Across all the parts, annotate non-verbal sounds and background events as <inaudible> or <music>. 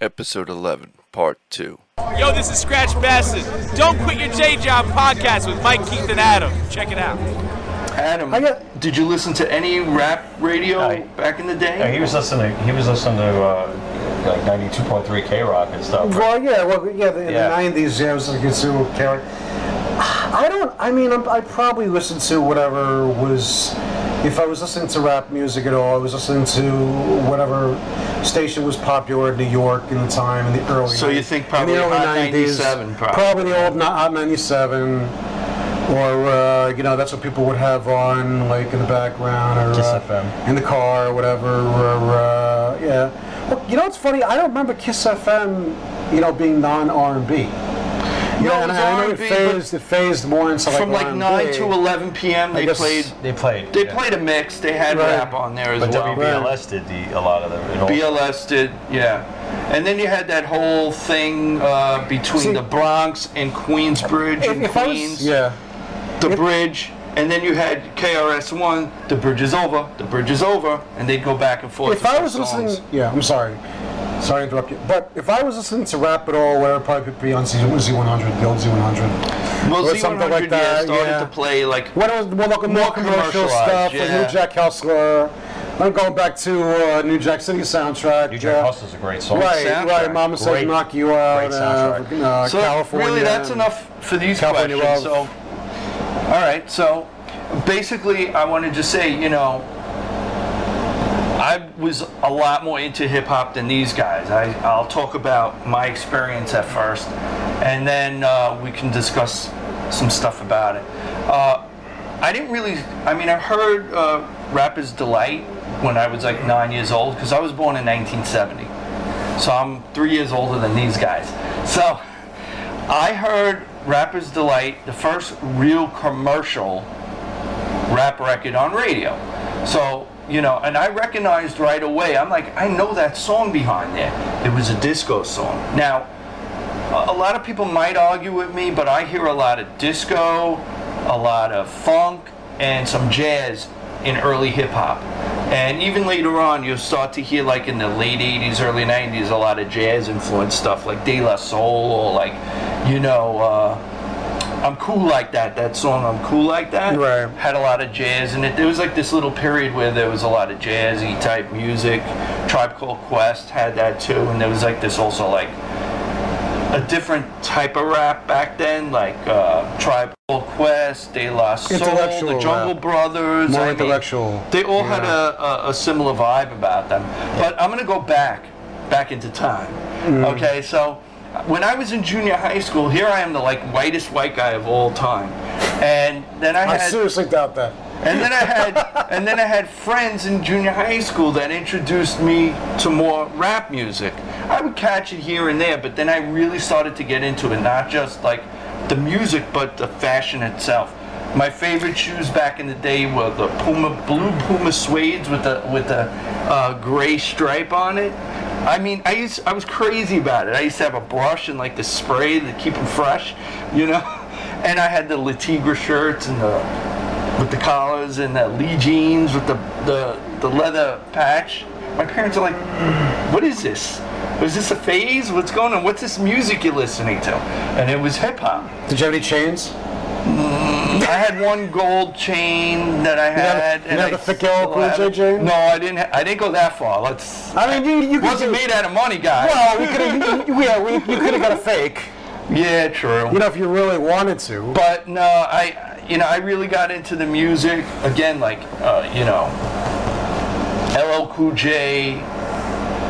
Episode 11, Part 2. Yo, this is Scratch Bassett. Don't quit your J Job podcast with Mike, Keith, and Adam. Check it out. Adam, I got- did you listen to any rap radio I- back in the day? Yeah, he was listening. He was listening to uh, like 92.3 K Rock and stuff. Well, yeah, well, yeah, the, in Yeah. the '90s, yeah, I was listening to Karen. I don't. I mean, I'm, I probably listened to whatever was. If I was listening to rap music at all, I was listening to whatever station was popular in New York in the time in the early. So you think probably in the early Hot 90s, 97 probably. probably the old Hot 97, or uh, you know that's what people would have on like in the background or Kiss uh, FM. in the car or whatever. Or uh, yeah. Well, you know what's funny? I don't remember Kiss FM, you know, being non R and B. No, Yeah, it and was I know R&B, it phased. It phased more into like From like R&B. 9 to 11 p.m., they played They played. they yeah. played a mix. They had Right. rap on there as But well. WBLS did the a lot of the. it BLS did, yeah. And then you had that whole thing uh, between See- the Bronx and Queensbridge If, and Queens, was, yeah. the if- bridge. And then you had KRS-One, the bridge is over, the bridge is over, and they'd go back and forth. If I was songs. listening, yeah, I'm sorry. Sorry to interrupt you. But if I was listening to rap at all, whatever, probably would be on Z- Z100, the old Z100. well, or Z100 something like yeah, that, started yeah. to play like When it was more, like, more, More commercial commercialized, stuff, like. New Jack Hustler. I'm going back to uh, New Jack City soundtrack. New Jack uh, Hustle's a great song. Right, soundtrack. right. Mama said Great- knock you out. great Uh, soundtrack. uh, So California. really, that's enough for these California questions. Love. So, all right. So, basically, I wanted to say, you know, I was a lot more into hip hop than these guys. I, I'll talk about my experience at first, and then uh, we can discuss some stuff about it. Uh, I didn't really. I mean, I heard uh, Rapper's Delight when I was like nine years old because I was born in 1970. So I'm three years older than these guys. So I heard Rapper's Delight, the first real commercial rap record on radio. So, you know, and I recognized right away, I'm like, I know that song behind there. It was a disco song. Now, a lot of people might argue with me, but I hear a lot of disco, a lot of funk, and some jazz in early hip hop. And even later on, you'll start to hear, like in the late 80s, early 90s, a lot of jazz influenced stuff like De La Soul or like, you know, uh, I'm cool like that. That song, I'm cool like that, Right. had a lot of jazz in it. There was like this little period where there was a lot of jazzy type music. Tribe Called Quest had that too, and there was like this also like a different type of rap back then, like uh, Tribe Called Quest, De La Soul, the Jungle rap. Brothers. More I mean, intellectual. they all had a, a, a similar vibe about them. But I'm gonna go back, back into time. Mm. Okay, so when I was in junior high school, here I am, the like whitest white guy of all time, and then I I had. seriously doubt that. And then I had, <laughs> and then I had friends in junior high school that introduced me to more rap music. I would catch it here and there, but then I really started to get into it, not just like the music, but the fashion itself. My favorite shoes back in the day were the Puma blue Puma suedes with the with the uh, gray stripe on it. I mean, I used I was crazy about it. I used to have a brush and like the spray to keep them fresh, you know. <laughs> And I had the Le Tigre shirts and the with the collars and the Lee jeans with the, the, the leather patch. My parents are like, what is this? Is this a phase? What's going on? What's this music you're listening to? And it was hip hop. Did you have any chains? I had one gold chain that I had- had. you had I the thick yellow still Cool have J it. chain? No, I didn't. Ha- I didn't go that far. Let's. I mean, you, you could wasn't made out of money, guys. Well, we could have. Yeah, we, you could have got a fake. yeah, true. You know, if you really wanted to. But no, I, you know, I really got into the music again, like, uh, you know, LL Cool J,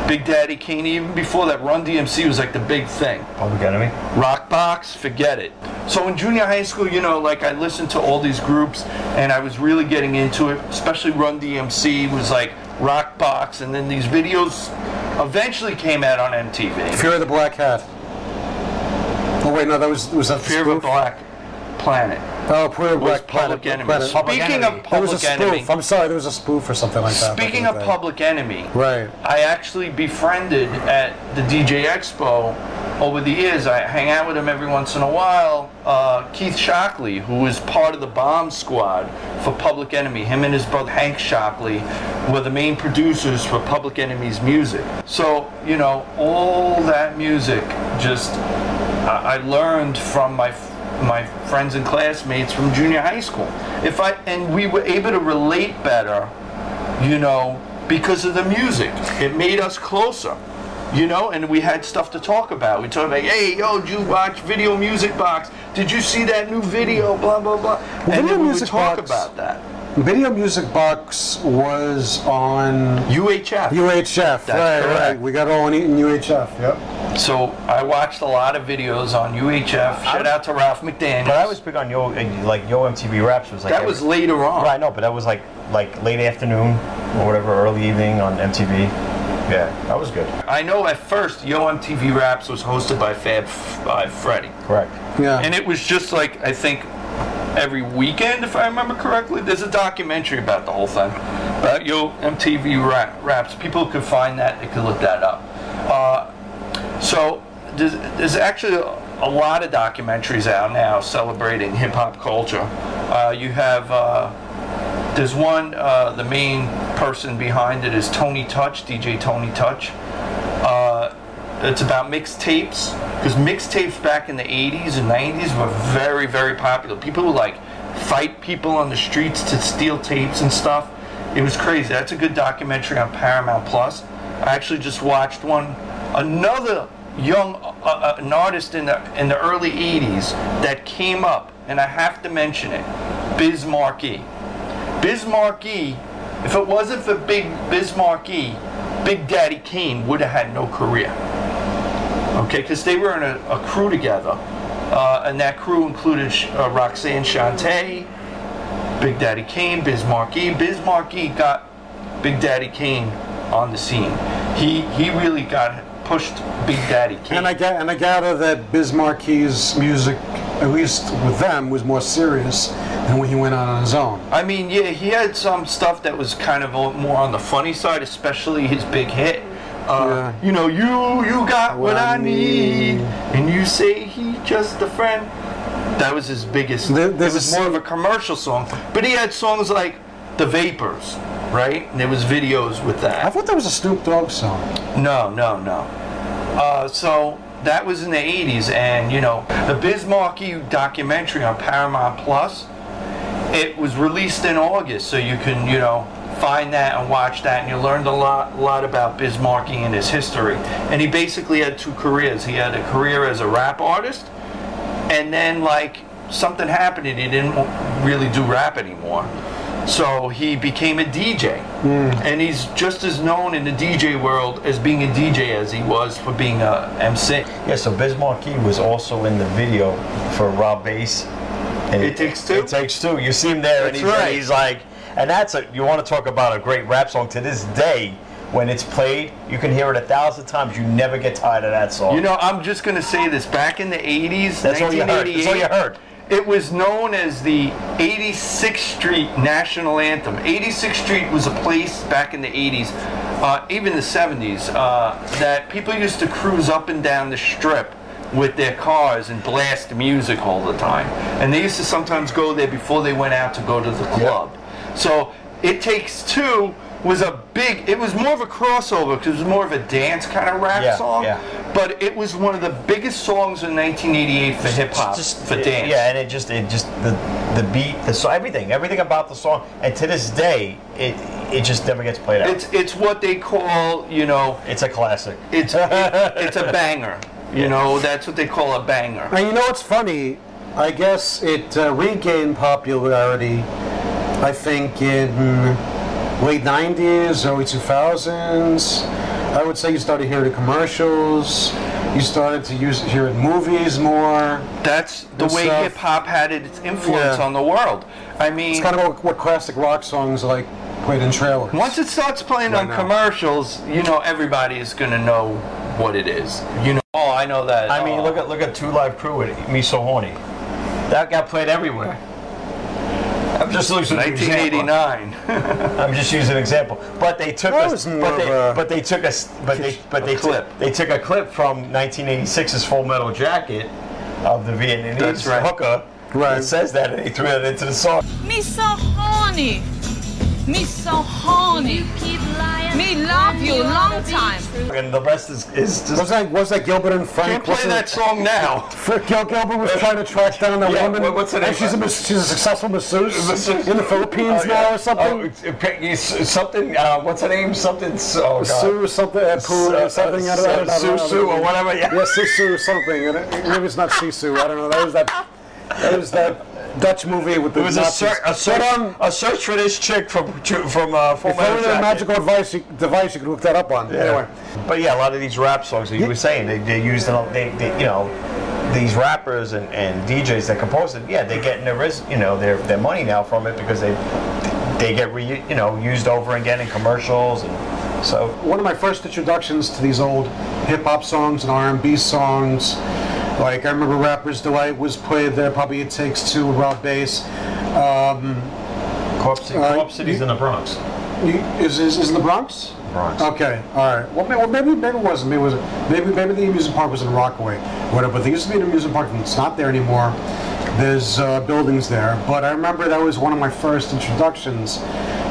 Big Daddy Kane. Even before that, Run DMC was like the big thing. Public Enemy. Rock Box, forget it. So in junior high school, you know, like I listened to all these groups, and I was really getting into it. Especially Run DMC was like Rock Box, and then these videos eventually came out on MTV. Fear of the Black Hat. Oh wait, no, that was was that the Fear of a? Black Planet Oh, Fear was Black Public Planet. Enemy. Planet. Public Speaking Enemy. of There was a Public spoof. Enemy, I'm sorry, there was a spoof or something like that. Speaking of. Public Enemy, Right. I actually befriended at the DJ Expo over the years, I hang out with him every once in a while. Uh, Keith Shocklee, who was part of the bomb squad for Public Enemy, him and his brother Hank Shocklee were the main producers for Public Enemy's music. So, you know, all that music just I, I learned from my my friends and classmates from junior high school. If I and we were able to relate better, you know, because of the music. It made us closer. You know, and we had stuff to talk about. We talked like, hey, yo, did you watch Video Music Box? Did you see that new video? Blah blah blah. and Video then we would talk Box- about that. Video Music Box was on UHF. UHF. right, correct. right. We got all in UHF. Yep. so I watched a lot of videos on UHF. Shout out to Ralph McDaniel. But I was big on Yo, uh, like Yo MTV Raps was like that every- was later on. Right, no, but that was like like late afternoon or whatever, early evening on MTV. Yeah, that was good. I know at first Yo MTV Raps was hosted by Fab 5 Freddy. Correct. Yeah. And it was just like I think every weekend, if I remember correctly. There's a documentary about the whole thing, about Yo MTV rap, raps. People could find that. They could look that up. Uh, so there's, there's actually a, a lot of documentaries out now celebrating hip hop culture. Uh, you have. Uh, there's one, uh, the main person behind it is Tony Touch, DJ Tony Touch. It's about mixtapes, because mixtapes back in the 80s and 90s were very, very popular. People would like fight people on the streets to steal tapes and stuff. It was crazy. That's a good documentary on Paramount Plus. I actually just watched one. Another young uh, uh, an artist in the in the early 80s that came up, and I have to mention it. Biz Markie, if it wasn't for Big Biz Big Daddy Kane would have had no career. Okay, because they were in a, a crew together, uh, and that crew included uh, Roxanne Shante, Big Daddy Kane, Biz Markie. Biz Markie got Big Daddy Kane on the scene. He he really got pushed Big Daddy Kane. And I and I gather that Biz Markie's music, at least with them, was more serious than when he went out on his own. I mean, yeah, he had some stuff that was kind of more on the funny side, especially his big hit. Uh, You know, you you got what, I need, and you say he just a friend. That was his biggest. There- it was more of a commercial song, but he had songs like "The Vapors," right? And there was videos with that. I thought that was a Snoop Dogg song. No, no, no. Uh, so that was in the 80s, and you know, the Biz Markie documentary on Paramount Plus, it was released in August, so you can, you know, find that and watch that, and you learned a lot, lot about Biz Markie and his history. And he basically had two careers. He had a career as a rap artist, and then like something happened and he didn't really do rap anymore. So he became a DJ, hmm. and he's just as known in the DJ world as being a DJ as he was for being a MC. Yeah, so Biz Markie was also in the video for Rob Base. And It Takes Two? It takes two. You see him there, and he's, right. he's like, and that's a. You want to talk about a great rap song to this day? When it's played, you can hear it a thousand times. You never get tired of that song. You know, I'm just gonna say this. Back in the 80s, That's all you heard. That's all you heard. It was known as the 86th Street National Anthem. 86th Street was a place back in the 80s, uh, even the 70s, uh, that people used to cruise up and down the strip with their cars and blast music all the time. And they used to sometimes go there before they went out to go to the club. So It Takes Two was a big, it was more of a crossover because it was more of a dance kind of rap Yeah, song. yeah. But it was one of the biggest songs in 1988 for hip hop, Just for dance. Yeah, and it just it just the the beat, the so everything, everything about the song, and to this day, it it just never gets played out. It's it's what they call, you know, It's a classic. it's it, it's a banger. You know, that's what they call a banger. And you know what's funny? I guess it uh, regained popularity, I think, in late 90s, early 2000s. I would say you started hearing the commercials. You started to use hear it movies more. That's the way hip hop had its influence Yeah. on the world. I mean, It's kind of what, what classic rock songs like played in trailers. once it starts playing Right on now. commercials, you know everybody is gonna know what it is. You know, oh, I know that. I mean, oh. look at look at Two Live Crew with Me So Horny. That got played everywhere. I'm just using an example. 1989. I'm just using an example. But they took That a, was more but they, of a- but they took a, s- but they, but they clip. took, they took a clip from 1986's Full Metal Jacket of the Vietnamese That's right. hooker. Right. It says that, and they threw it into the song. Me so horny. Me so horny. Me And the rest is, is just. Was that was that Gilbert and Frank? Can't play that it? song now. Gil Gilbert was trying to track down that <laughs> Yeah, woman. what- what's her and name? she's a she's a successful masseuse <laughs> Masseuse. in the Philippines Oh, now or something. Oh, something. Uh, what's her name? Something. Oh God. Sue or something, uh, Poo or something. Don't, I don't, know. Susu or whatever. Yeah. Yeah, Sisu or something. Maybe it's not Sisu. I don't know. That was that. That was that Dutch movie with the It was a, ser- a, search, a search for this chick from from uh, Full if Metal a Jacket. magical advice you, device you could look that up on. Anyway, But yeah, a lot of these rap songs that you were saying, they, they used it. on- They, they, you know, these rappers and, and DJs that compose it, yeah, they're getting their, you know, their their money now from it because they they get re, you know used over again in commercials and so. one of my first introductions to these old hip hop songs and R and B songs. Like I remember Rapper's Delight was played there. Probably It Takes Two, Rob Base. Um, Corpse, Uh, Corpse City's you- in the Bronx. you- is, is is in the Bronx? Bronx. Okay, all right. Well, well, maybe maybe it wasn't. Maybe it was maybe maybe the amusement park was in Rockaway, whatever. But there used to be an amusement park, and it's not there anymore. There's uh, buildings there, but I remember that was one of my first introductions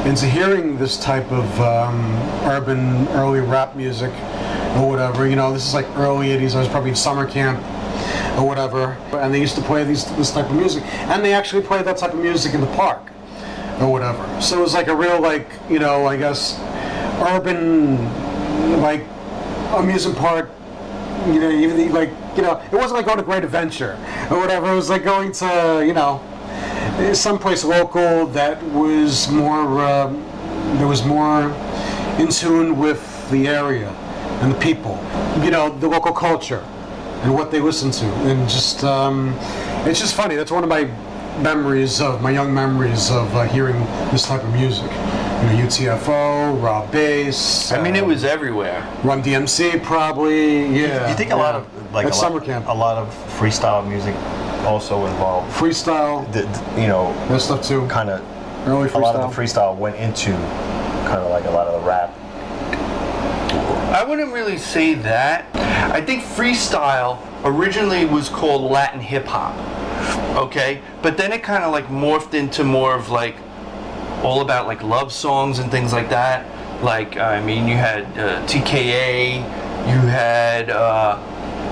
into hearing this type of um, urban early rap music or whatever. You know, this is like early '80s. I was probably in summer camp or whatever, and they used to play these this type of music, and they actually played that type of music in the park or whatever. So it was like a real like you know I guess urban like amusement park. You know, even like you know, it wasn't like going to Great Adventure or whatever. It was like going to you know someplace local that was more um, that was more in tune with the area and the people. You know, the local culture and what they listen to, and just um, it's just funny. That's one of my memories of my young memories of uh, hearing this type of music. You know, UTFO, Rob Base. I mean, it was everywhere. Run DMC probably. Yeah. You think a lot of like at a summer lot, camp, a lot of freestyle music also involved. freestyle, The, the- you know, that stuff too. kind of Early a lot of the freestyle went into kind of like a lot of the rap. I wouldn't really say that. I think freestyle originally was called Latin hip hop. Okay? But then it kind of like morphed into more of like all about like love songs and things like that. Like, I mean, you had uh, TKA, you had uh,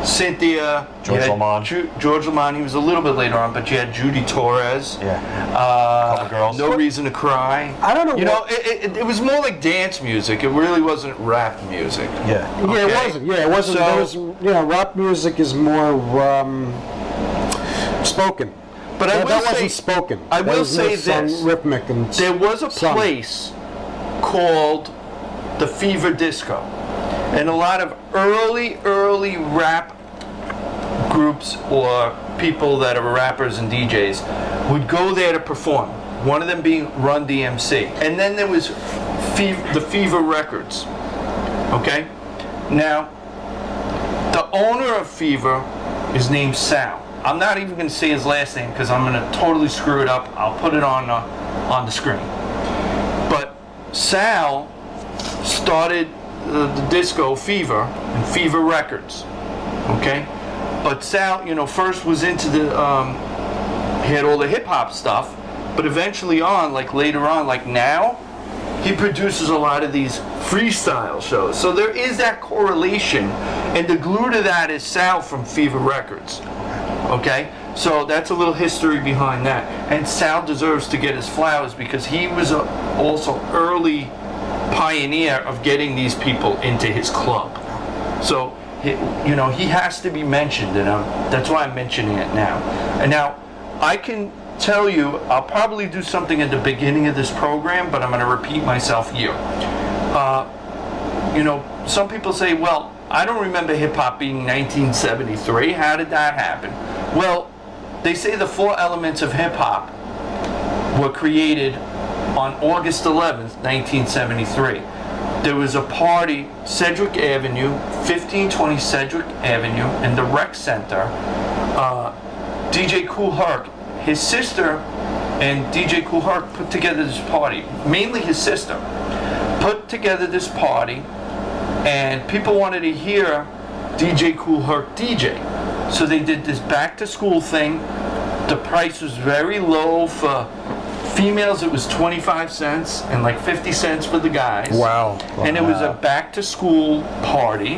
Cynthia, George had Lamond. Ju- George Lamond, he was a little bit later on, but you had Judy Torres. Yeah. Uh, Couple girls. No Reason to Cry. I don't know You what- know, it, it, it was more like dance music. It really wasn't rap music. Yeah. Yeah, Okay. it wasn't. Yeah, it wasn't. So- there was, you know, rap music is more um, spoken. But I that, will that say, wasn't spoken. I That will was more say sung, this. rhythmic and There was a sung. place called the Fever Disco. And a lot of early, early rap groups or people that are rappers and DJs would go there to perform. One of them being Run DMC. And then there was the Fever Records. Okay? Now, the owner of Fever is named Sal. I'm not even going to say his last name because I'm going to totally screw it up. I'll put it on uh, on the screen. But Sal started uh, the disco Fever and Fever Records. Okay, but Sal, you know, first was into the um, he had all the hip hop stuff, but eventually on, like later on, like now, he produces a lot of these freestyle shows. So there is that correlation, and the glue to that is Sal from Fever Records. Okay, so that's a little history behind that. And Sal deserves to get his flowers because he was a, also early pioneer of getting these people into his club. So, you know, he has to be mentioned, and um, that's why I'm mentioning it now. And now, I can tell you, I'll probably do something at the beginning of this program, but I'm going to repeat myself here. Uh, you know, some people say, well, I don't remember hip hop being 1973. How did that happen? Well, they say the four elements of hip hop were created on August 11th, 1973. There was a party, Sedgwick Avenue, 1520 Sedgwick Avenue, in the rec center. Uh, DJ Kool Herc, his sister and DJ Kool Herc put together this party. Mainly his sister put together this party, and people wanted to hear DJ Kool Herc DJ. So they did this back to school thing. The price was very low for females. It was 25 cents and like 50 cents for the guys. Wow. And it was a back to school party,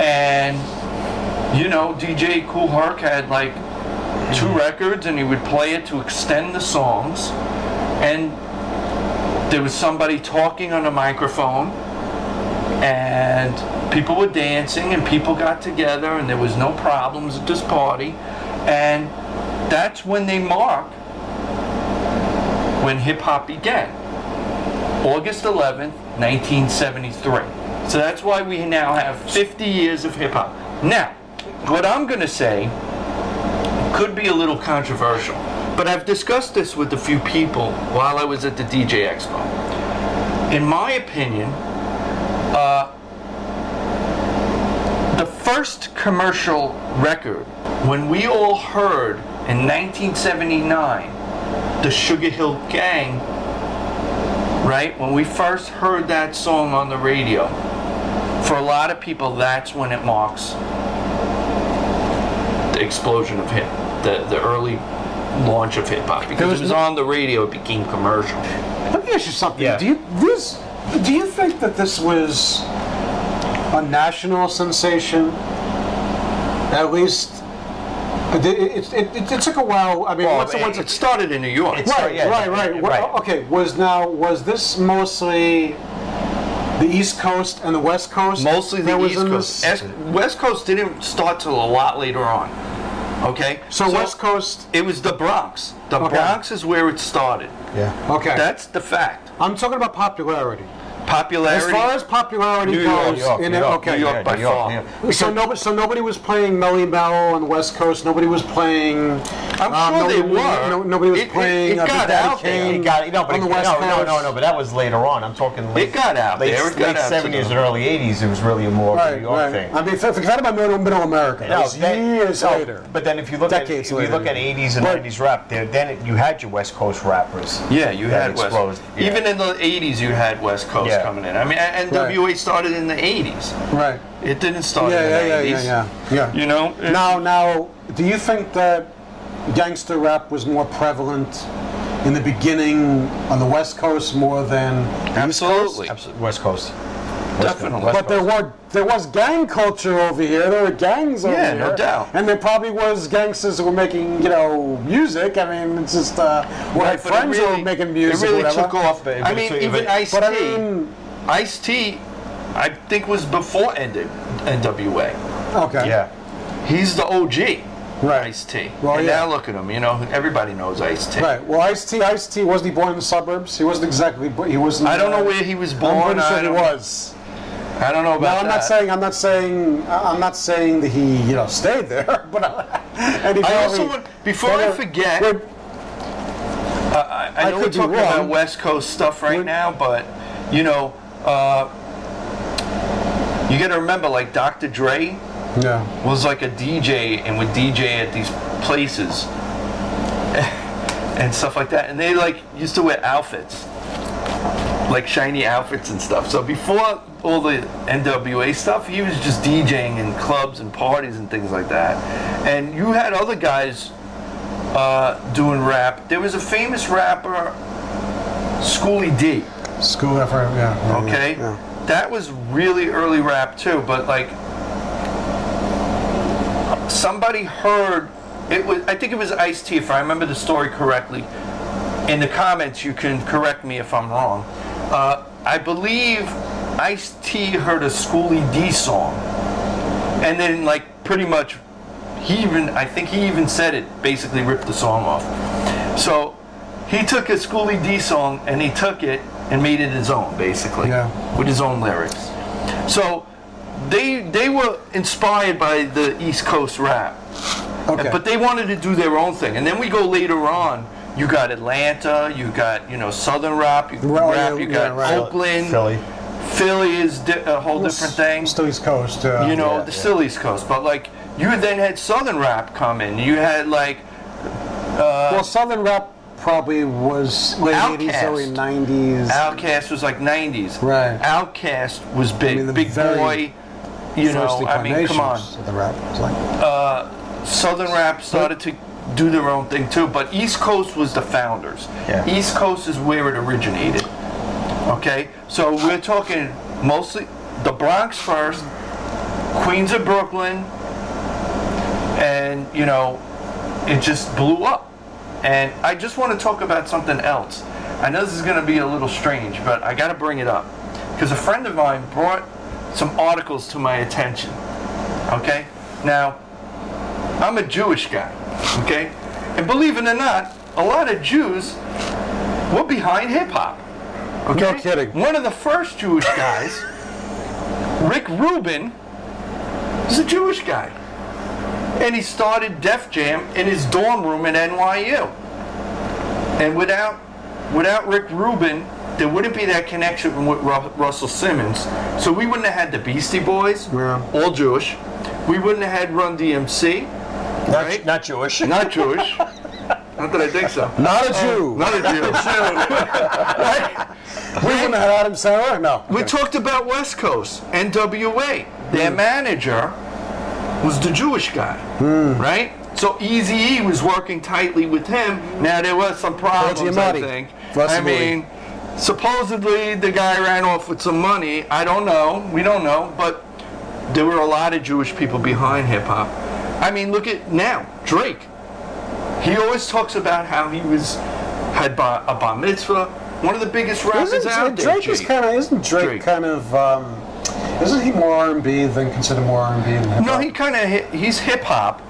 and you know DJ Kool Herc had like two mm-hmm. records, and he would play it to extend the songs, and there was somebody talking on a microphone and people were dancing and people got together and there was no problems at this party and that's when they mark when hip hop began. August 11th 1973 so that's why we now have 50 years of hip hop. Now what i'm going to say could be a little controversial but i've discussed this with a few people while i was at the dj expo. In my opinion uh, the first commercial record, when we all heard in 1979, the Sugar Hill Gang, right? When we first heard that song on the radio, for a lot of people, that's when it marks the explosion of hip, the, the early launch of hip hop. Because was it was on the radio, it became commercial. Let me ask you something. Yeah. Do you this? Do you think that this was a national sensation? At least, it, it, it, it, it took a while. I mean, Well, what's the it- ones It started in New York. It's- right, yeah, right, yeah, right, yeah, What- right. Okay, was now was this mostly the East Coast and the West Coast? Mostly the East Coast. this? West Coast didn't start till a lot later on. Okay? So, West Coast. It was the Bronx. The Okay. Bronx is where it started. Yeah. Okay, That's the fact. I'm talking about popularity. Popularity. As far as popularity New York, goes, New York, in New it, York, okay. New York Yeah, by New York, far. New York. So nobody, so nobody was playing Melle Mel on the West Coast. Nobody was playing. I'm um, sure they were. No, nobody was It- it- playing. it uh, got out there. It got no, but on it, the West no, Coast. no, no, no. But that was later on. I'm talking late. It got out late, there. It got late out 70s and early 80s. It was really a more of a Right, New York right. thing. I mean, for- forget about middle, middle America. That No, was then- years no, later. But then if you look Decades at if you look at 80s and 90s rap, there then you had your West Coast rappers. Yeah, you had West exploded. Yeah. Even in the 80s, you had West Coast Yeah. coming in. I mean, and NWA started in the 80s. right. It didn't start Yeah, in yeah, the yeah, 80s. yeah, yeah, yeah. You know? It- Now, now, do you think that gangster rap was more prevalent in the beginning on the West Coast more than the East Coast? Absolutely. Absolutely. West Coast. Definitely. But there were there was gang culture over here. There were gangs over Yeah, here. no doubt. And there probably was gangsters who were making you know music. I mean, it's just uh, we had Right, it friends who were making music. It really whatever. took off. But- I mean, even Ice But I T. mean, Ice T, I think was before N- NWA. okay, Yeah. He's the OG. Right. Ice T. Well, and yeah. now look at him. You know, everybody knows Ice T. right. Well, Ice T, Ice T, wasn't he born in the suburbs? He wasn't exactly. But he wasn't. I don't know uh, where he was born. I'm pretty I sure he was. I don't know about. No, I'm that. not saying. I'm not saying. I'm not saying that he, you know, stayed there. <laughs> But uh, and I also want, before I forget, well, I, I I know we're could be talking about West Coast stuff right We're- now, but you know, uh, you got to remember, like Dr. Dre Yeah. was like a DJ and would DJ at these places <laughs> and stuff like that, and they like used to wear outfits, like shiny outfits and stuff. So before all the NWA stuff, he was just DJing in clubs and parties and things like that. And you had other guys uh, doing rap. There was a famous rapper, Schoolie D. School effort. Yeah. yeah, Okay, Yeah. that was really early rap too. But like, somebody heard it was. I think it was Ice T, if I remember the story correctly. In the comments, you can correct me if I'm wrong. Uh, I believe Ice T heard a Schoolie D song, and then like pretty much, he even I think he even said it. Basically, ripped the song off. So he took a Schoolie D song and he took it and made it his own, basically, Yeah. with his own lyrics. So they they were inspired by the East Coast rap, Okay. but they wanted to do their own thing. And then we go later on. You got Atlanta, you got you know Southern rap, you, Right, rap, yeah, you got yeah, right. Oakland, Philly. Philly is di- a whole different thing Still East Coast. Uh, you know, Yeah, the yeah. still East Coast. But like, you then had Southern rap come in. You had like, well, Southern rap probably was late '80s, early '90s. OutKast was like 90s. Right. OutKast was big. mean, the big very boy. You know, I mean, come on. incarnations of the rap. It was like, Southern rap started to do their own thing too, but East Coast was the founders. Yeah. East Coast is where it originated. Okay, so we're talking mostly the Bronx first, Queens of Brooklyn, and you know, it just blew up. And I just want to talk about something else. I know this is going to be a little strange, but I got to bring it up because a friend of mine brought some articles to my attention. Okay, now I'm a Jewish guy, okay? And believe it or not, a lot of Jews were behind hip hop. Okay? No kidding. One of the first Jewish guys, Rick Rubin, is a Jewish guy. And he started Def Jam in his dorm room at NYU. And without without Rick Rubin, there wouldn't be that connection with Ru- Russell Simmons. So we wouldn't have had the Beastie Boys, Yeah. all Jewish. We wouldn't have had Run DMC, Not, right? not Jewish. not Jewish. <laughs> not that I think so. not a Jew. Oh, not a Jew. <laughs> we wouldn't have had Adam Sandler. Oh, no. We talked about West Coast, NWA. Their hmm. manager was the Jewish guy, hmm. right? So Easy E was working tightly with him. Now there was some problems, I Giamatti. think. I Possibly. mean, supposedly the guy ran off with some money. I don't know. We don't know, but there were a lot of Jewish people behind hip hop. I mean, look at now Drake. He always talks about how he was had bar, a bar mitzvah. One of the biggest rappers Isn't out there. Drake is kind of isn't Drake, Drake. kind of um, isn't he more R&B than considered more R&B than hip No, he kind of he's hip hop,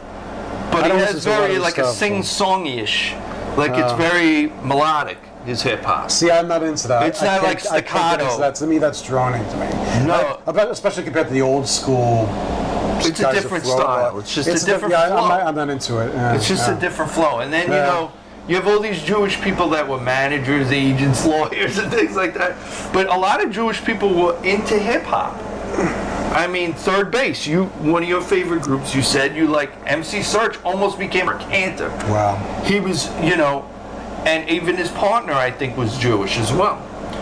but he has listen to a lot very like his a sing song ish, like it's Oh. very melodic. His hip hop. See, I'm not into that. It's I not like staccato. into That to me, that's droning to me. No. I especially compared to the old school. It's a different flow, style. It's just a diff- different yeah, I'm flow. not, I'm not into it. yeah, It's just yeah. a different flow. And then you know you have all these Jewish people that were managers, agents, <laughs> lawyers, and things like that. But a lot of Jewish people were into hip hop. I mean, Third Bass. You one of your favorite groups. You said you like MC Serch. Almost became a cantor. Wow. he was, you know, and even his partner, I think, was Jewish as well.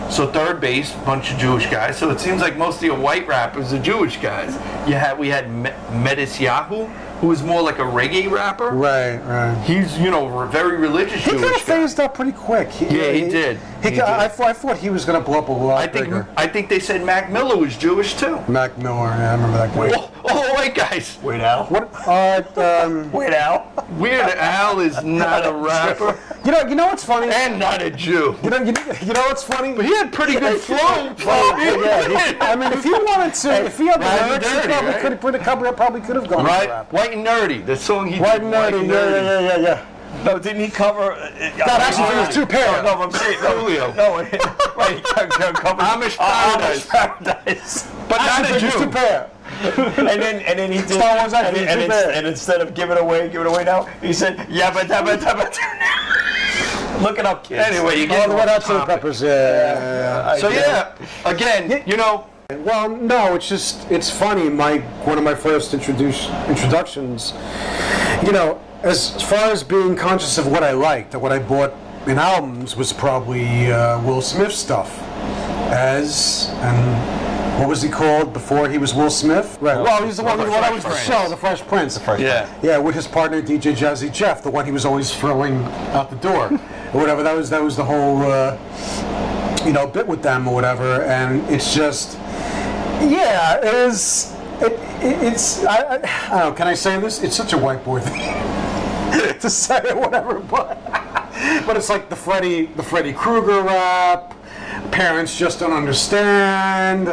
So Third Bass, bunch of Jewish guys. So it seems like most of your white rappers are Jewish guys. You had we had Me- Matisyahu, who was more like a reggae rapper. Right, right. He's, you know, a very religious He kind of Jewish guy. phased out pretty quick. Yeah, he did. He, He got- did. I, thought, I thought he was going to blow up a lot I think bigger. I think they said Mac Miller was Jewish too. Mac Miller, yeah, I remember that guy. Oh, oh white guys. Weird Al. What? Uh, um, <laughs> Weird Al. Weird Al is not a <laughs> rapper you know, you know what's funny? and not a Jew. You know, you, you know what's funny? But he had pretty good flow. yeah, he- I mean, if he wanted to, if he had the Right and lyrics, he probably right? could have pretty, probably, probably could have gone Right? rap. White and Nerdy, the song he White did. nerdy, yeah, yeah, yeah, yeah, yeah. No, didn't he cover? Uh, That actually it was two pairs. No, no, I'm saying no, Coolio. No, right, he co- co- covered Amish uh, Paradise. Amish Paradise. But not a it was Jew. two pair. <laughs> and then and then he did. Star Wars and, and, and, and instead of giving away, giving away now, he said yabba dabba dabba. Look it up, kids. Anyway, you Oh, get the Red Hot Chili Peppers, yeah. yeah, yeah, yeah. So yeah, again, you know, Well, no, it's just it's funny. My one of my first introduce, introductions, you know, as, as far as being conscious of what I liked, or what I bought in albums, was probably uh, Will Smith stuff. As and what was he called before he was Will Smith? Right. Well, he's the one. The Well, that was the Fresh show, The Fresh Prince. The Fresh Yeah. Yeah, with his partner DJ Jazzy Jeff, the one he was always throwing out the door, <laughs> or whatever. That was that was the whole. Uh, you know, bit with them or whatever, and it's just, yeah, it is. It, it, it's I, I, I don't know. Can I say this? It's such a white boy thing <laughs> to say or whatever, but <laughs> but it's like the Freddy the Freddy Krueger rap. Parents just don't understand.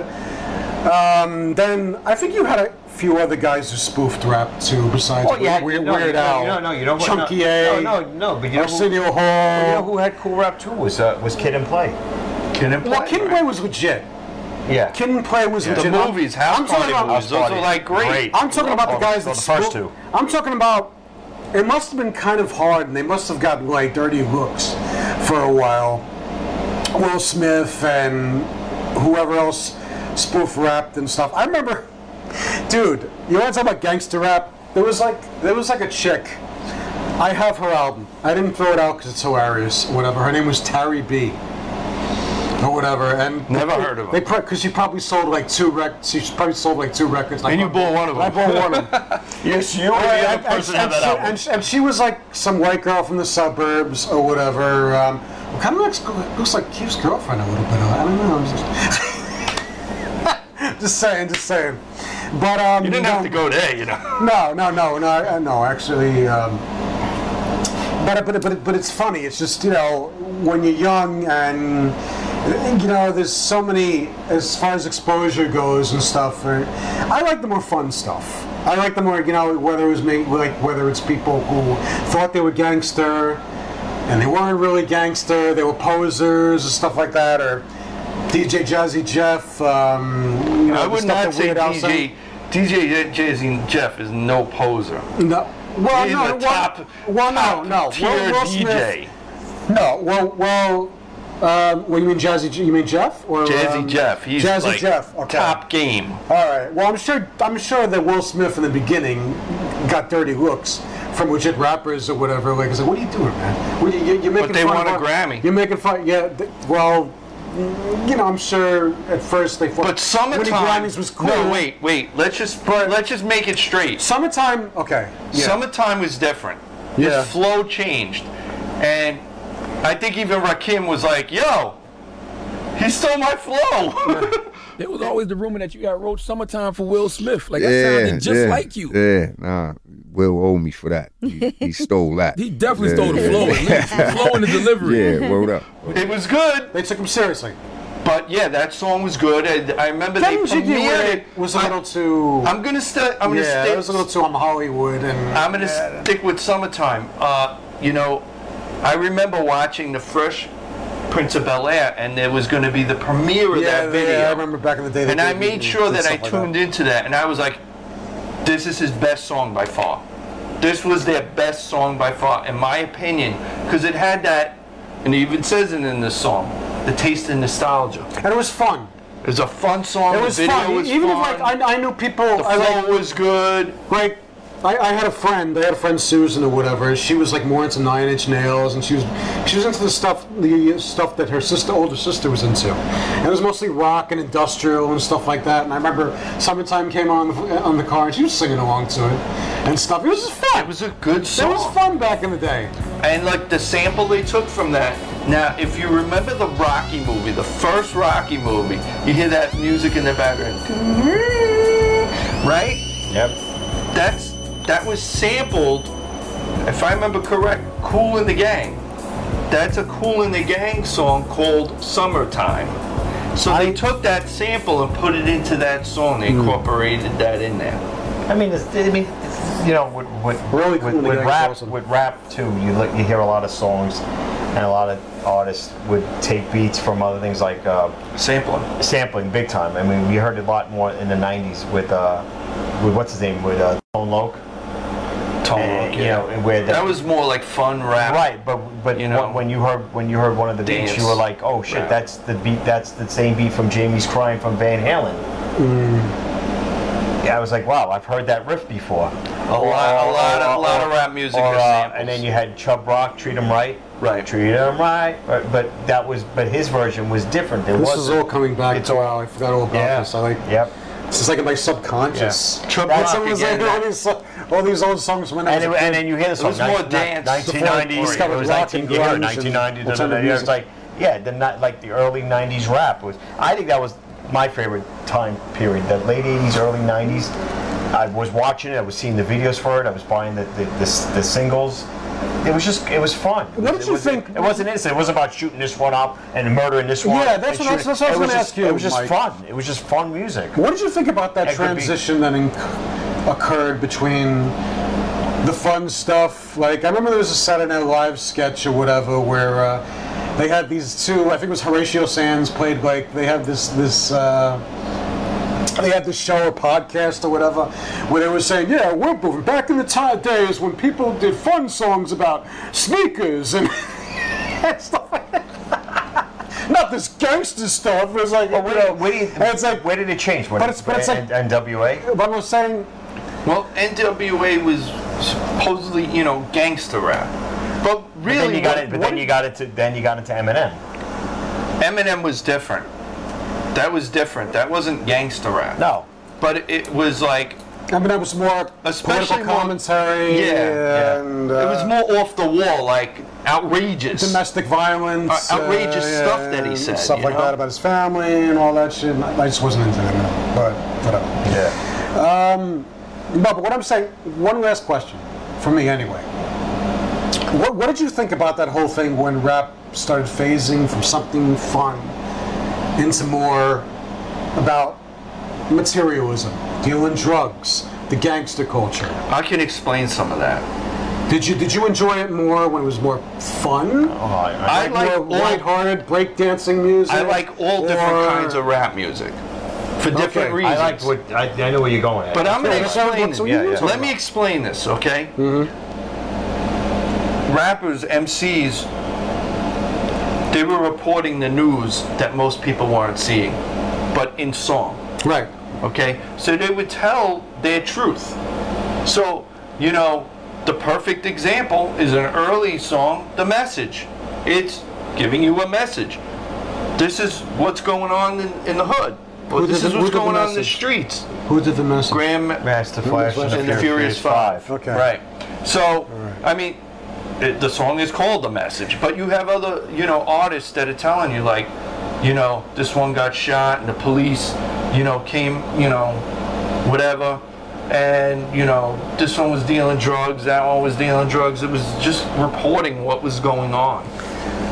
Um, then I think you had a few other guys who spoofed rap too, besides Oh, yeah, Weird, no, Weird no, Al, no, no, you know what? Chunky no, A, No, no, no, but you know, who, Arsenio you know who had cool rap too was uh, was Kid and Play. Kid and Play. well, Play. Kid and Play was legit. Yeah. Kid and Play was the legit. movies, House I'm talking Party about- movies, those are like great. Great. I'm talking about the Oh, guys oh, that the first spoke- two. I'm talking about. It must have been kind of hard, and they must have gotten like dirty looks for a while. Will Smith and whoever else spoof rapped and stuff. I remember, dude. You want to talk about gangster rap? There was like there was like a chick I have her album. I didn't throw it out because it's hilarious. Or whatever. Her name was Tari B. Or whatever, and Never heard of her. They because she probably sold like two records. She probably sold like two records. And you bought one of them. I them. bought one of them. <laughs> Yes, you were the and, other and- person and had that she, album. and, she, and she was like some white girl from the suburbs or whatever. Um, kind of looks, looks like Q's girlfriend a little bit. I don't know. <laughs> Just, saying, just saying. But um, You didn't no, have to go there, you know. <laughs> No, no, no, no, no. Actually, um, but but but but it's funny. It's just you know when you're young and you know there's so many as far as exposure goes and stuff. uh, I like the more fun stuff. I like the more you know whether it was me like whether it's people who thought they were gangster and they weren't really gangster. They were posers and stuff like that, or DJ Jazzy Jeff. Um, know, I would not say DJ. DJ Jazzy Jeff is no poser. No. Well, He's no, a top, well, no, top no. tier Will, Will DJ. No, well, well, um, well, you mean Jazzy? You mean Jeff or Jazzy um, Jeff. He's Jazzy like Jeff. Okay. top game. All right. Well, I'm sure. I'm sure that Will Smith in the beginning got dirty looks from legit rappers or whatever. Like, it's like, what are you doing, man? What, you, you, you're making they fun won of a Grammy. You're making fun. Yeah. well, you know, I'm sure at first they thought But summertime. winning was cool. No, wait, wait. Let's just let's just make it straight. Summertime. Okay. Yeah. Summertime was different. Yeah. His flow changed, and I think even Rakim was like, "Yo, he stole my flow." <laughs> There was always the rumor that you got wrote "Summertime" for Will Smith. Like that Yeah, sounded just yeah, like you. Yeah, nah. Will owe me for that. He, he <laughs> stole that. He definitely Yeah, stole the flow. At least. The <laughs> flow and the delivery. Yeah, word up. it was good, They took him seriously. but yeah, that song was good. And I remember they Getting premiered it it. was a I- little too. I'm gonna st- I'm gonna yeah, stick. it was a little too I'm Hollywood and. I'm gonna stick with summertime. Uh, you know, I remember watching the Fresh Prince of Bel Air, and there was going to be the premiere of yeah, that video. yeah, I remember back in the day. and I made sure that I stuff like tuned into that, and I was like, "This is his best song by far. This was their best song by far, in my opinion, because it had that, and it even says it in this song, the taste of nostalgia. And it was fun. It was a fun song. It was the video fun. was Even fun. if like I, I knew people, the I flow like, was good. like I, I had a friend. I had a friend Susan or whatever. She was like more into Nine Inch Nails, and she was she was into the stuff the stuff that her sister, older sister, was into. And it was mostly rock and industrial and stuff like that. And I remember "Summertime" came on the, on the car, and she was singing along to it and stuff. It was just fun. It was a good song. It was fun back in the day. And like the sample they took from that. Now, if you remember the Rocky movie, the first Rocky movie, you hear that music in the background, mm-hmm. right? Yep. That's that was sampled, if I remember correct, Kool and the Gang. That's a Kool and the Gang song called Summertime. So they took that sample and put it into that song. Hmm. They incorporated that in there. I mean, it's, I mean, it's, you know, with with, Really cool with gang's rap, awesome. with rap too, you look, you hear a lot of songs, and a lot of artists would take beats from other things like uh, Sampling. sampling, big time. I mean, we heard a lot more in the '90s with uh, with what's his name, with uh, Tone Loc. Tone And, Loc, you yeah. know, and where That was more like fun rap. Right, but but You know, when you heard when you heard one of the beats, dance you were like, oh shit, rap. that's the beat. That's the same beat from Jamie's Crying from Van Halen. Yeah, I was like, wow, I've heard that riff before. A lot, a lot, of, a lot of rap music Or, uh, and then you had Chubb Rock, Treat 'Em Right. Right. Treat 'Em Right. But, but that was, but his version was different. It This is wasn't. all coming back It's to all- wow. I forgot all about Yeah. this. I like. Yep. It's is like in my subconscious. Yeah. Chub That's Rock what was again, like, all that- these all these old songs from when I And, was it, and then you hear the song. It was more nin- nin- dance. 1990s. Discovered It was rock 19, and you hear 1990s. da, da, da, It was like, yeah, the not like the early 90s rap was. I think that was my favorite time period. The late 80s, early 90s. I was watching it. I was seeing the videos for it. I was buying the the, the, the singles. It was just, it was fun. What did It you was- think- It wasn't innocent. It wasn't about shooting this one up and murdering this one. Yeah, that's what- shooting- that's what I was it gonna ask you, It was just Mike. fun. It was just fun music. What did you think about that It could be- transition that inc- occurred between the fun stuff? Like, I remember there was a Saturday Night Live sketch or whatever where uh, they had these two. I think it was Horatio Sanz played like they had this this. Uh, they had this show or podcast or whatever where they were saying, yeah, we're moving back in the time days when people did fun songs about sneakers and, and <laughs> stuff like that. <laughs> Not this gangster stuff. It was like, Well, you where, know, where, you, it's like, where did it change? When But it's- but it's like- NWA. but I was saying, Well, NWA was supposedly, you know, gangster rap. But really, But then you got what- it. But then you got it to. Then you got into Eminem. Eminem was different. That was different. That wasn't gangster rap. No. But it, it was like, I mean, that was more especially political more- commentary. Yeah, yeah. and it was uh, more off the wall, like outrageous. domestic violence, Uh, outrageous uh, stuff that he said, stuff like know? that about his family and all that shit. I I just wasn't into that, but whatever. Yeah. No, but what I'm saying, one last question for me anyway. What, what did you think about that whole thing when rap started phasing from something fun into more about materialism, dealing drugs, the gangster culture? I can explain some of that. Did you did you enjoy it more when it was more fun? Oh, I, I like more all- lighthearted breakdancing music? I like all different kinds of rap music for different Okay. reasons. I liked what I, I know where you're going. At. But I'm going to Yeah, explain that's it. what you Yeah, yeah. talking Let me explain this, okay? Mm-hmm. Rappers, MCs, they were reporting the news that most people weren't seeing, but in song. Right. Okay? So they would tell their truth. So, you know, the perfect example is an early song, The Message. It's giving you a message. This is what's going on in, in the hood. Or Who this did is what's who did the going on in the streets. Who did the message? Graham Master Flash and the, the Furious, Furious Five. Okay. Right. So, I mean, it, the song is called The Message, but you have other, you know, artists that are telling you, like, you know, this one got shot and the police, you know, came, you know, whatever. And, you know, this one was dealing drugs, that one was dealing drugs. It was just reporting what was going on.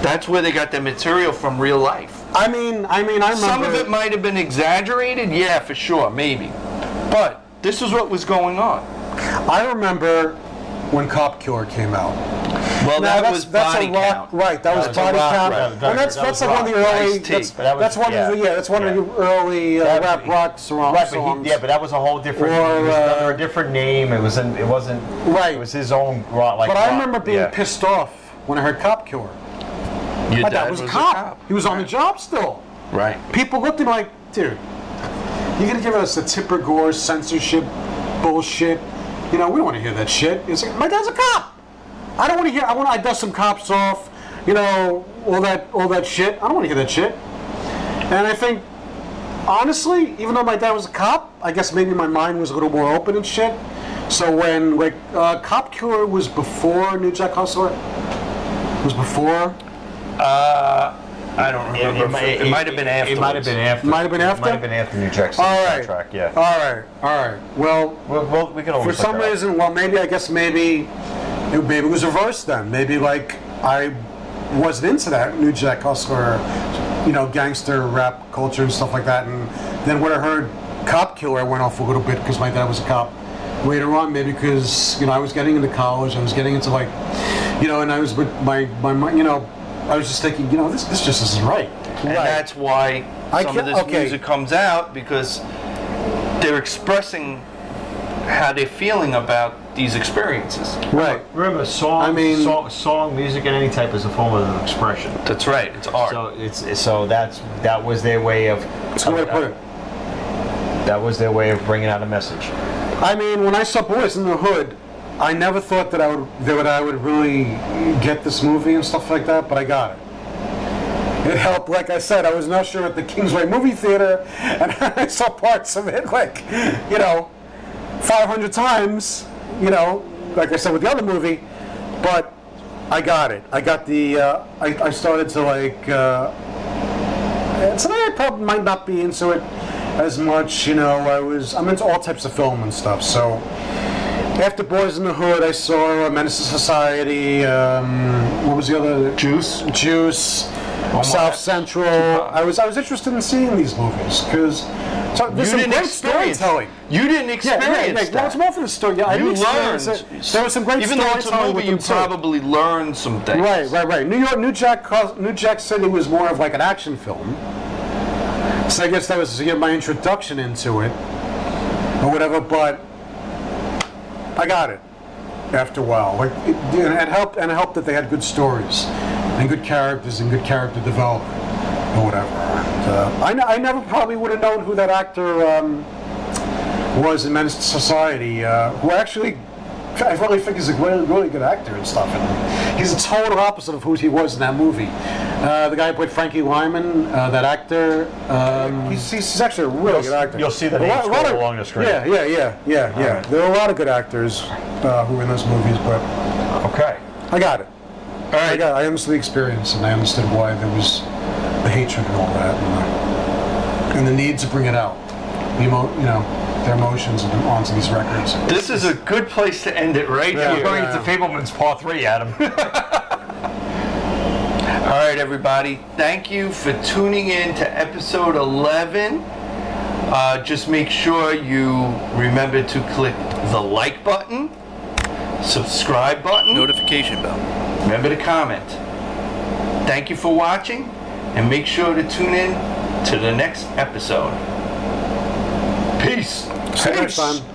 That's where they got their material from real life. I mean, I mean, I remember. Some of it might have been exaggerated, yeah, for sure, maybe. But this is what was going on. I remember when Cop Killer came out. Well, Now, that was body a rock, count. right? That was was a body rock, count, right, and that's that that's was like one of the early. Ice-T. That's, But that was- that's one yeah. of the yeah. That's one of the early uh, That- rap rock song, Right, but songs. he, yeah, but that was a whole different. Or, it was uh, under a different name. It was. not It wasn't. Right. It was his own rock. Like. But I rock, remember being yeah. pissed off when I heard Cop Killer. Your My dad dad was a cop. He was on the job still. Right. People looked at me like, dude, you're gonna give us the Tipper Gore censorship bullshit? You know, we don't want to hear that shit. It's like, my dad's a cop. I don't want to hear. I want. I dust some cops off. You know, all that, all that shit. I don't want to hear that shit. And I think, honestly, even though my dad was a cop, I guess maybe my mind was a little more open and shit. So when like uh, Cop Killer was before New Jack Hustler, was before. Uh, I don't It, remember. it, if it, it might have been after. It might have been after. Might have been It after? might have been after New Jack City All right. soundtrack. Yeah. All right. All right. Well, Well, well, we can for always. some look it up. reason, well, maybe I guess maybe it, maybe it was reversed then. Maybe like I wasn't into that New Jack Hustler, you know, gangster rap culture and stuff like that. And then when I heard Cop Killer, I went off a little bit because my dad was a cop. Later on, maybe because you know I was getting into college, I was getting into like, you know, and I was with my my, my you know, I was just thinking, you know, this this just isn't right. And that's why I some can't- of this okay. music comes out because they're expressing how they're feeling about these experiences. Right. Remember, song. I mean- song, song, music, and any type is a form of expression. That's right. It's art. So it's so that's that was their way of. That's a way to put it. That was their way of bringing out a message. I mean, when I saw Boys in the Hood, I never thought that I would that I would really get this movie and stuff like that, but I got it. It helped, like I said, I was not sure at the Kingsway movie theater, and <laughs> I saw parts of it, like, you know, 500 times, you know, like I said with the other movie, but I got it. I got the, uh, I, I started to like, uh, today I probably might not be into it as much. You know, I was I'm into all types of film and stuff. So after Boys in the Hood, I saw uh, Menace to Society. Um, what was the other? Juice. Juice. South Central. I was I was interested in seeing these movies because so, you there's some didn't great experience storytelling. You didn't Yeah, experience yeah, yeah. that. Well, it's more for the story. Yeah, I you learned. it. There was some great Even though it's a movie, you them too. probably learned some things. Right, right, right. New York, New Jack, New Jack City was more of like an action film. So I guess that was to get my introduction into it, or whatever. But I got it after a while. Like it, and helped, and helped that they had good stories and good characters and good character development or whatever. And, uh, I never probably would have known who that actor um, was in Menace to Society, uh, who actually I really think he's a really, really good actor and stuff. And he's a total opposite of who he was in that movie. Uh, the guy who played Frankie Lymon, uh, that actor, um, he's, he's, he's actually a really You'll- good actor. you'll see the A lot- a lot of- along the screen. Yeah, yeah, yeah, yeah, yeah. right. There are a lot of good actors uh, who are in those movies, but Okay. I got it. All right. I right. got. I understood the experience, and I understood why there was the hatred and all that, and the, and the need to bring it out. The emo, you know, their emotions onto these records. This is a good place to end it right Yeah. here. Going into Fabelman's Part 3, Adam. <laughs> All right, everybody. Thank you for tuning in to episode 11. Uh, just make sure you remember to click the like button, subscribe button, Notification bell. remember to comment. Thank you for watching, and make sure to tune in to the next episode. Peace. See you next time.